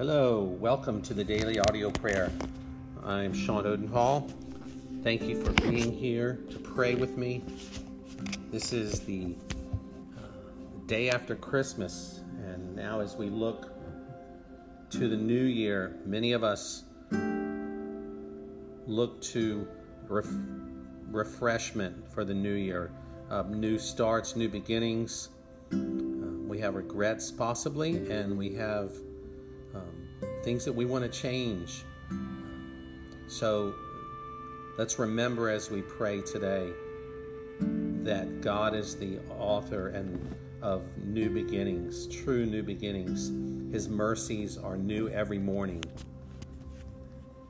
Hello, welcome to the daily audio prayer. I'm Sean Odenhall. Thank you for being here to pray with me. This is the uh, day after Christmas, and now as we look to the new year, many of us look to ref- refreshment for the new year, uh, new starts, new beginnings. Uh, we have regrets, possibly, and we have things that we want to change. So let's remember as we pray today that God is the author and of new beginnings, true new beginnings. His mercies are new every morning.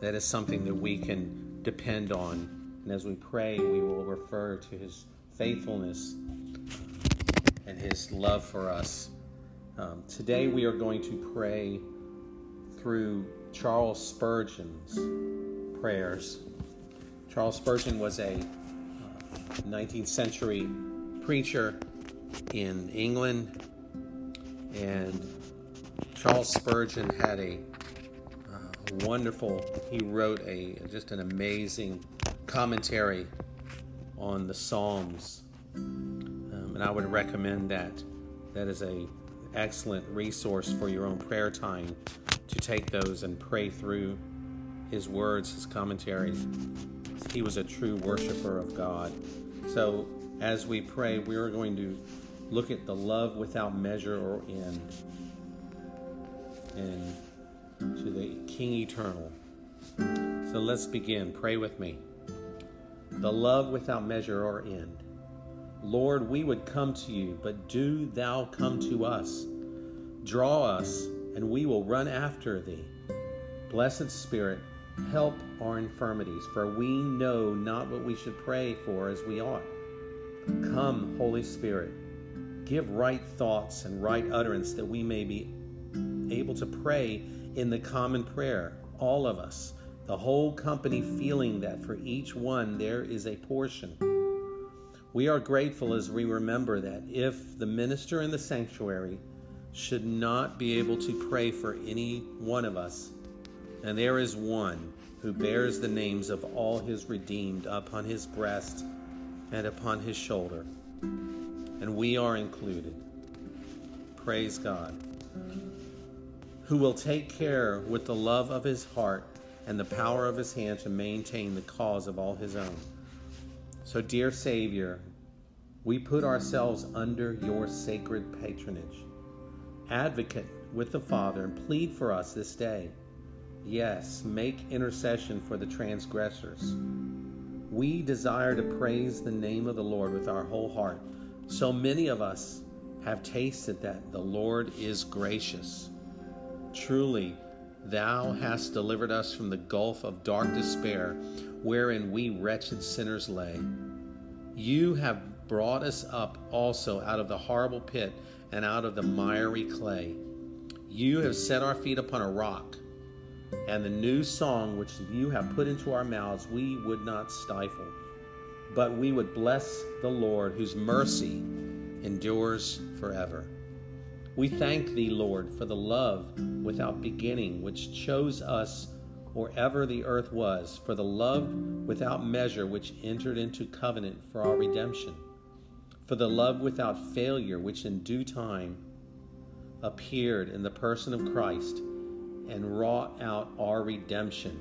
That is something that we can depend on. And as we pray, we will refer to his faithfulness and his love for us. Um, today we are going to pray through Charles Spurgeon's prayers. Charles Spurgeon was a uh, 19th century preacher in England, and Charles Spurgeon had a uh, wonderful. He wrote a just an amazing commentary on the Psalms, um, and I would recommend that. That is a excellent resource for your own prayer time to take those and pray through his words, his commentaries. He was a true worshiper of God. So, as we pray, we are going to look at the love without measure or end and to the King Eternal. So, let's begin. Pray with me. The love without measure or end. Lord, we would come to you, but do thou come to us. Draw us and we will run after thee. Blessed Spirit, help our infirmities, for we know not what we should pray for as we ought. Come, Holy Spirit, give right thoughts and right utterance that we may be able to pray in the common prayer, all of us, the whole company feeling that for each one there is a portion. We are grateful as we remember that if the minister in the sanctuary should not be able to pray for any one of us. And there is one who bears the names of all his redeemed upon his breast and upon his shoulder. And we are included. Praise God. Who will take care with the love of his heart and the power of his hand to maintain the cause of all his own. So, dear Savior, we put ourselves under your sacred patronage advocate with the Father and plead for us this day. Yes, make intercession for the transgressors. We desire to praise the name of the Lord with our whole heart. So many of us have tasted that the Lord is gracious. Truly, Thou hast delivered us from the gulf of dark despair, wherein we wretched sinners lay. You have brought us up also out of the horrible pit and out of the miry clay. You have set our feet upon a rock, and the new song which you have put into our mouths we would not stifle, but we would bless the Lord, whose mercy endures forever. We thank thee, Lord, for the love without beginning which chose us or ever the earth was, for the love without measure which entered into covenant for our redemption for the love without failure, which in due time appeared in the person of Christ and wrought out our redemption.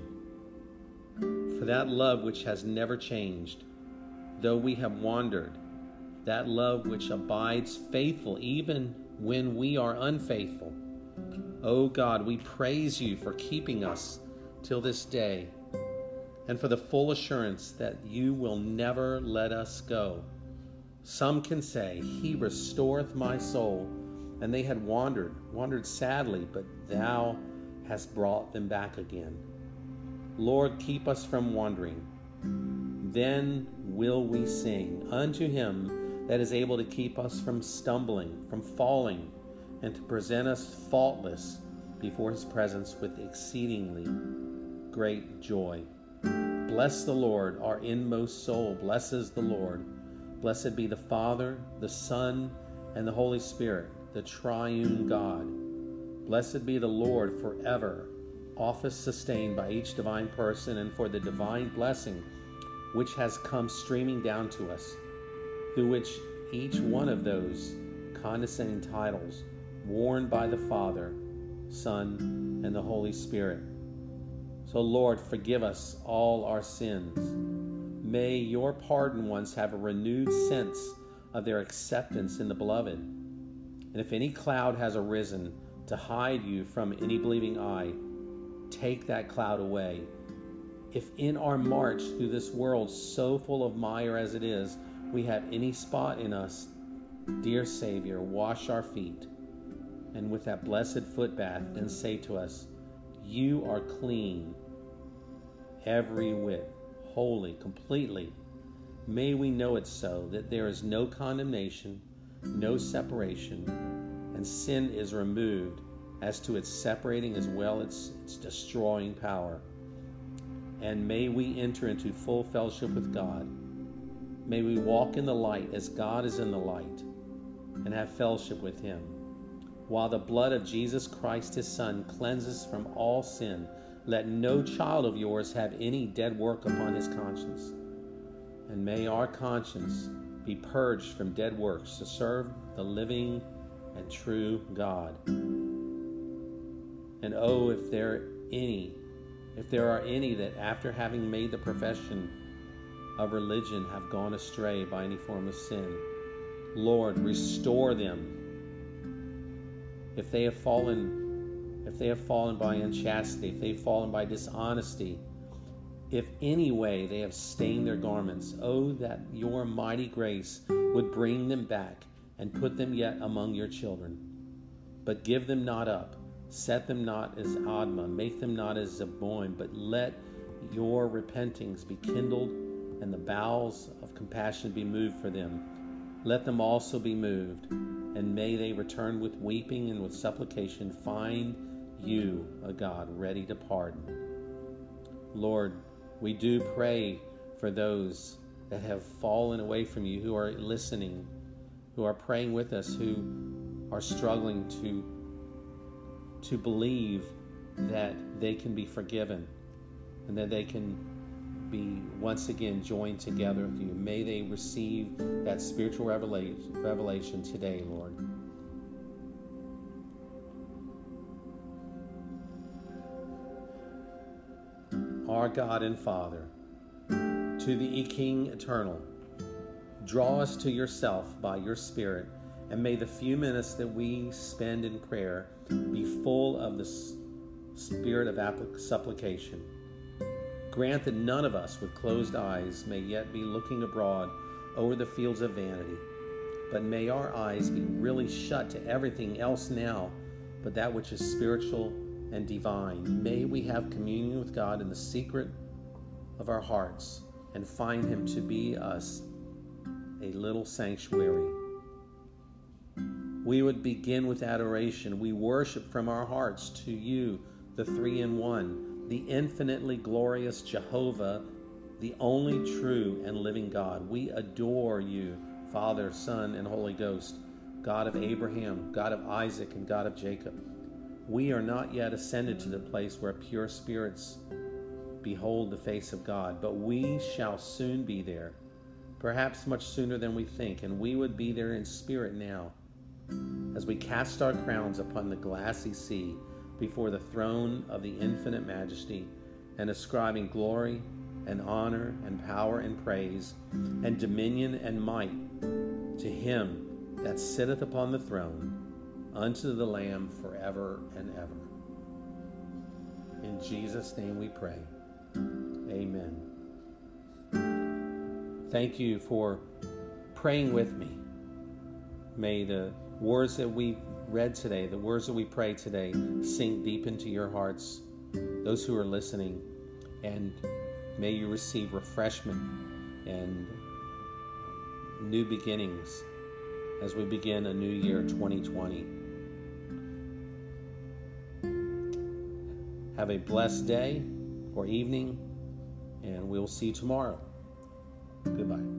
For that love which has never changed, though we have wandered, that love which abides faithful even when we are unfaithful. O oh God, we praise you for keeping us till this day and for the full assurance that you will never let us go. Some can say, He restoreth my soul. And they had wandered, wandered sadly, but Thou hast brought them back again. Lord, keep us from wandering. Then will we sing unto Him that is able to keep us from stumbling, from falling, and to present us faultless before His presence with exceedingly great joy. Bless the Lord, our inmost soul blesses the Lord. Blessed be the Father, the Son, and the Holy Spirit, the triune God. Blessed be the Lord forever, office sustained by each divine person, and for the divine blessing which has come streaming down to us, through which each one of those condescending titles worn by the Father, Son, and the Holy Spirit. So, Lord, forgive us all our sins. May your pardoned ones have a renewed sense of their acceptance in the Beloved. And if any cloud has arisen to hide you from any believing eye, take that cloud away. If in our march through this world so full of mire as it is, we have any spot in us, dear Savior, wash our feet. And with that blessed foot bath, then say to us, You are clean, every whit, holy, completely. May we know it so that there is no condemnation, no separation, and sin is removed as to its separating as well as its destroying power. And may we enter into full fellowship with God. May we walk in the light as God is in the light and have fellowship with Him. While the blood of Jesus Christ, His Son, cleanses from all sin, let no child of yours have any dead work upon his conscience. And may our conscience be purged from dead works to serve the living and true God. And oh, if there are any, if there are any that after having made the profession of religion have gone astray by any form of sin, Lord, restore them. If they have fallen, if they have fallen by unchastity, if they've fallen by dishonesty, if any way they have stained their garments, oh, that your mighty grace would bring them back and put them yet among your children. But give them not up, set them not as Admah, make them not as Zeboim, but let your repentings be kindled and the bowels of compassion be moved for them. Let them also be moved, and may they return with weeping and with supplication, find you, a God, ready to pardon. Lord, we do pray for those that have fallen away from you, who are listening, who are praying with us, who are struggling to, to believe that they can be forgiven and that they can be once again joined together with you. May they receive that spiritual revelation today, Lord. Our God and Father, to the King eternal, draw us to yourself by your Spirit, and may the few minutes that we spend in prayer be full of the spirit of supplication. Grant that none of us with closed eyes may yet be looking abroad over the fields of vanity, but may our eyes be really shut to everything else now but that which is spiritual and divine. May we have communion with God in the secret of our hearts and find Him to be us a little sanctuary. We would begin with adoration. We worship from our hearts to you, the three in one, the infinitely glorious Jehovah, the only true and living God. We adore you, Father, Son, and Holy Ghost, God of Abraham, God of Isaac, and God of Jacob. We are not yet ascended to the place where pure spirits behold the face of God, but we shall soon be there, perhaps much sooner than we think, and we would be there in spirit now as we cast our crowns upon the glassy sea before the throne of the infinite majesty and ascribing glory and honor and power and praise and dominion and might to him that sitteth upon the throne unto the Lamb forever and ever. In Jesus' name we pray. Amen. Thank you for praying with me. May the words that we read today, the words that we pray today, sink deep into your hearts, those who are listening, and may you receive refreshment and new beginnings as we begin a new year 2020. Have a blessed day or evening, and we'll see you tomorrow. Goodbye.